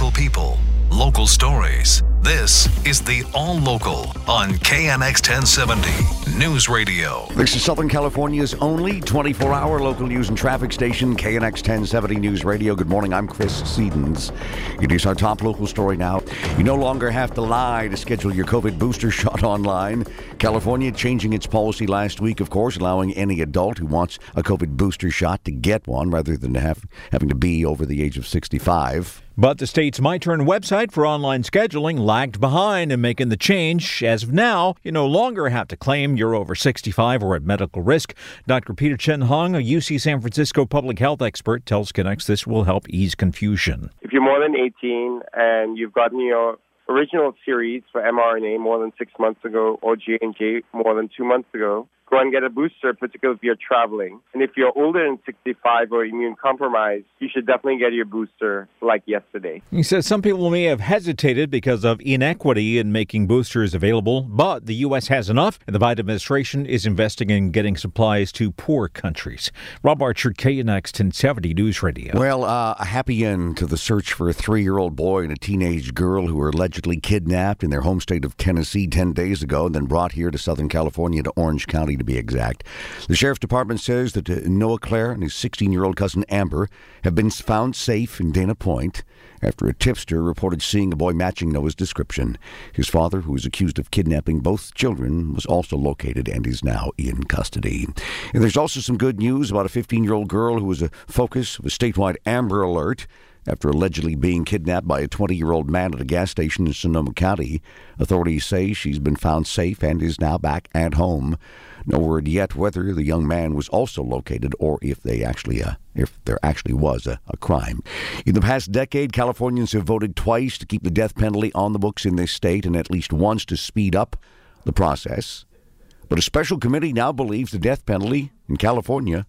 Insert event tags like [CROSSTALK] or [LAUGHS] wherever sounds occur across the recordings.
Local people, local stories. This is the All Local on KNX 1070 News Radio. This is Southern California's only 24 hour local news and traffic station, KNX 1070 News Radio. Good morning, I'm Chris Sedens. It is our top local story now. You no longer have to lie to schedule your COVID booster [LAUGHS] shot online. California changing its policy last week, of course, allowing any adult who wants a COVID booster shot to get one rather than have, having to be over the age of 65. But the state's MyTurn website for online scheduling lagged behind in making the change. As of now, you no longer have to claim you're over 65 or at medical risk. Dr. Peter Chin-Hong, a UC San Francisco public health expert, tells KNX this will help ease confusion. If you're more than 18 and you've gotten your original series for mRNA more than six months ago or J&J more than two months ago, go and get a booster, particularly if you're traveling. And if you're older than 65 or immune compromised, you should definitely get your booster like yesterday. He says some people may have hesitated because of inequity in making boosters available, but the U.S. has enough, and the Biden administration is investing in getting supplies to poor countries. Rob Archer, KNX 1070 News Radio. Well, uh, a happy end to the search for a three year old boy and a teenage girl who were allegedly kidnapped in their home state of Tennessee 10 days ago and then brought here to Southern California to Orange County to be exact. The sheriff's department says that uh, Noah Clare and his 16 year old cousin Amber have been found safe in Dana Point after a tipster reported seeing a boy matching Noah's description. His father, who is accused of kidnapping both children, was also located and is now in custody. And there's also some good news about a 15 year old girl who was a focus of a statewide Amber Alert after allegedly being kidnapped by a 20 year old man at a gas station in Sonoma County. Authorities say she's been found safe and is now back at home. No word yet whether the young man was also located or if they actually uh, if there actually was a, a crime. In the past decade, Californians have voted twice to keep the death penalty on the books in this state and at least once to speed up the process. But a special committee now believes the death penalty in California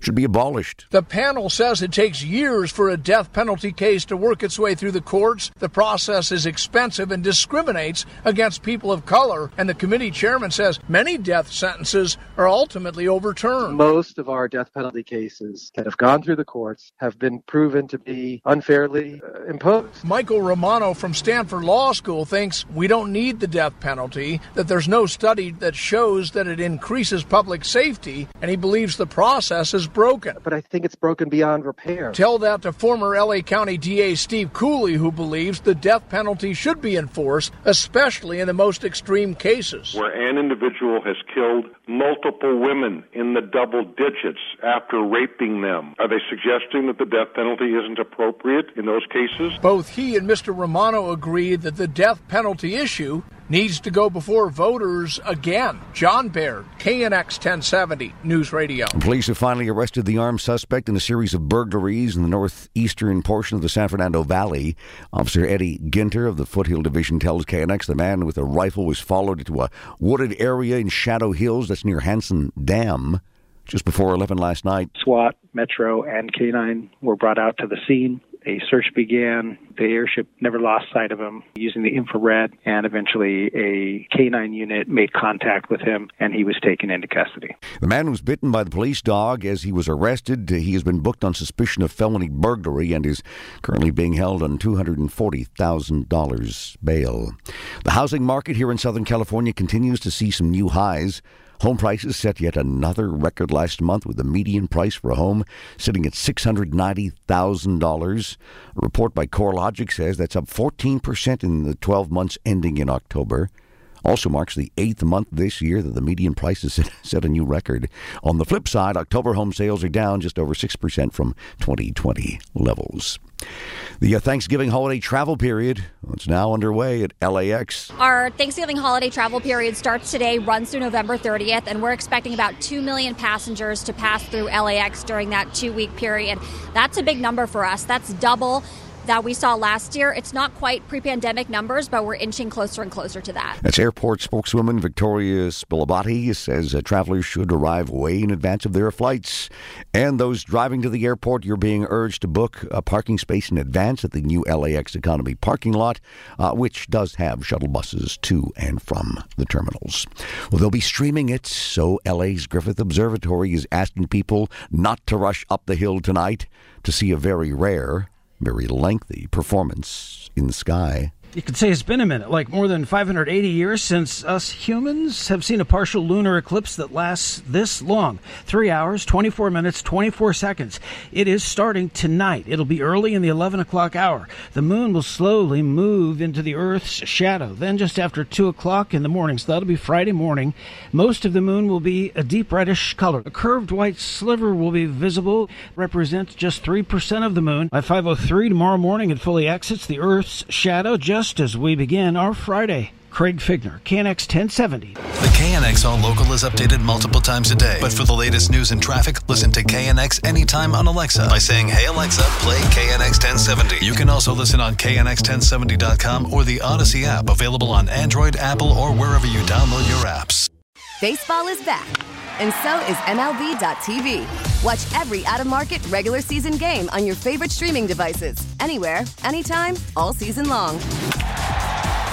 should be abolished. The panel says it takes years for a death penalty case to work its way through the courts. The process is expensive and discriminates against people of color. And the committee chairman says many death sentences are ultimately overturned. Most of our death penalty cases that have gone through the courts have been proven to be unfairly uh, imposed. Michael Romano from Stanford Law School thinks we don't need the death penalty, that there's no study that shows that it increases public safety, and he believes the process is broken. But I think it's broken beyond repair. Tell that to former LA County DA Steve Cooley, who believes the death penalty should be enforced, especially in the most extreme cases. Where an individual has killed multiple women in the double digits after raping them. Are they suggesting that the death penalty isn't appropriate in those cases? Both he and Mr. Romano agree that the death penalty issue needs to go before voters again. John Baird, KNX 1070 News Radio. Police have finally arrested the armed suspect in a series of burglaries in the northeastern portion of the San Fernando Valley. Officer Eddie Ginter of the Foothill Division tells KNX the man with a rifle was followed into a wooded area in Shadow Hills that's near Hansen Dam just before 11 last night. SWAT, Metro, and K9 were brought out to the scene. A search began. The airship never lost sight of him using the infrared, and eventually a K9 unit made contact with him, and he was taken into custody. The man was bitten by the police dog as he was arrested. He has been booked on suspicion of felony burglary and is currently being held on $240,000 bail. The housing market here in Southern California continues to see some new highs. Home prices set yet another record last month with the median price for a home sitting at $690,000. A report by CoreLogic says that's up 14% in the 12 months ending in October. Also marks the eighth month this year that the median price has set a new record. On the flip side, October home sales are down just over 6% from 2020 levels. The uh, Thanksgiving holiday travel period is now underway at LAX. Our Thanksgiving holiday travel period starts today, runs through November 30th, and we're expecting about 2 million passengers to pass through LAX during that two week period. That's a big number for us. That's double that we saw last year. It's not quite pre pandemic numbers, but we're inching closer and closer to that. That's airport spokeswoman Victoria Spilabati says uh, travelers should arrive way in advance of their flights. And those driving to the airport, you're being urged to book a parking space in advance at the new LAX Economy parking lot, uh, which does have shuttle buses to and from the terminals. Well, they'll be streaming it, so LA's Griffith Observatory is asking people not to rush up the hill tonight to see a very rare, very lengthy performance in the sky. You could say it's been a minute, like more than 580 years since us humans have seen a partial lunar eclipse that lasts this long. Three hours, 24 minutes, 24 seconds. It is starting tonight. It'll be early in the 11 o'clock hour. The moon will slowly move into the Earth's shadow. Then, just after 2 o'clock in the morning, so that'll be Friday morning, most of the moon will be a deep reddish color. A curved white sliver will be visible, represents just 3% of the moon. By 5.03 tomorrow morning, it fully exits the Earth's shadow just just as we begin our Friday. Craig Fiegener, KNX 1070. The KNX All Local is updated multiple times a day. But for the latest news and traffic, listen to KNX anytime on Alexa by saying, Hey Alexa, play KNX 1070. You can also listen on KNX1070.com or the Audacy app, available on Android, Apple, or wherever you download your apps. Baseball is back, and so is MLB.tv. Watch every out of market regular season game on your favorite streaming devices, anywhere, anytime, all season long.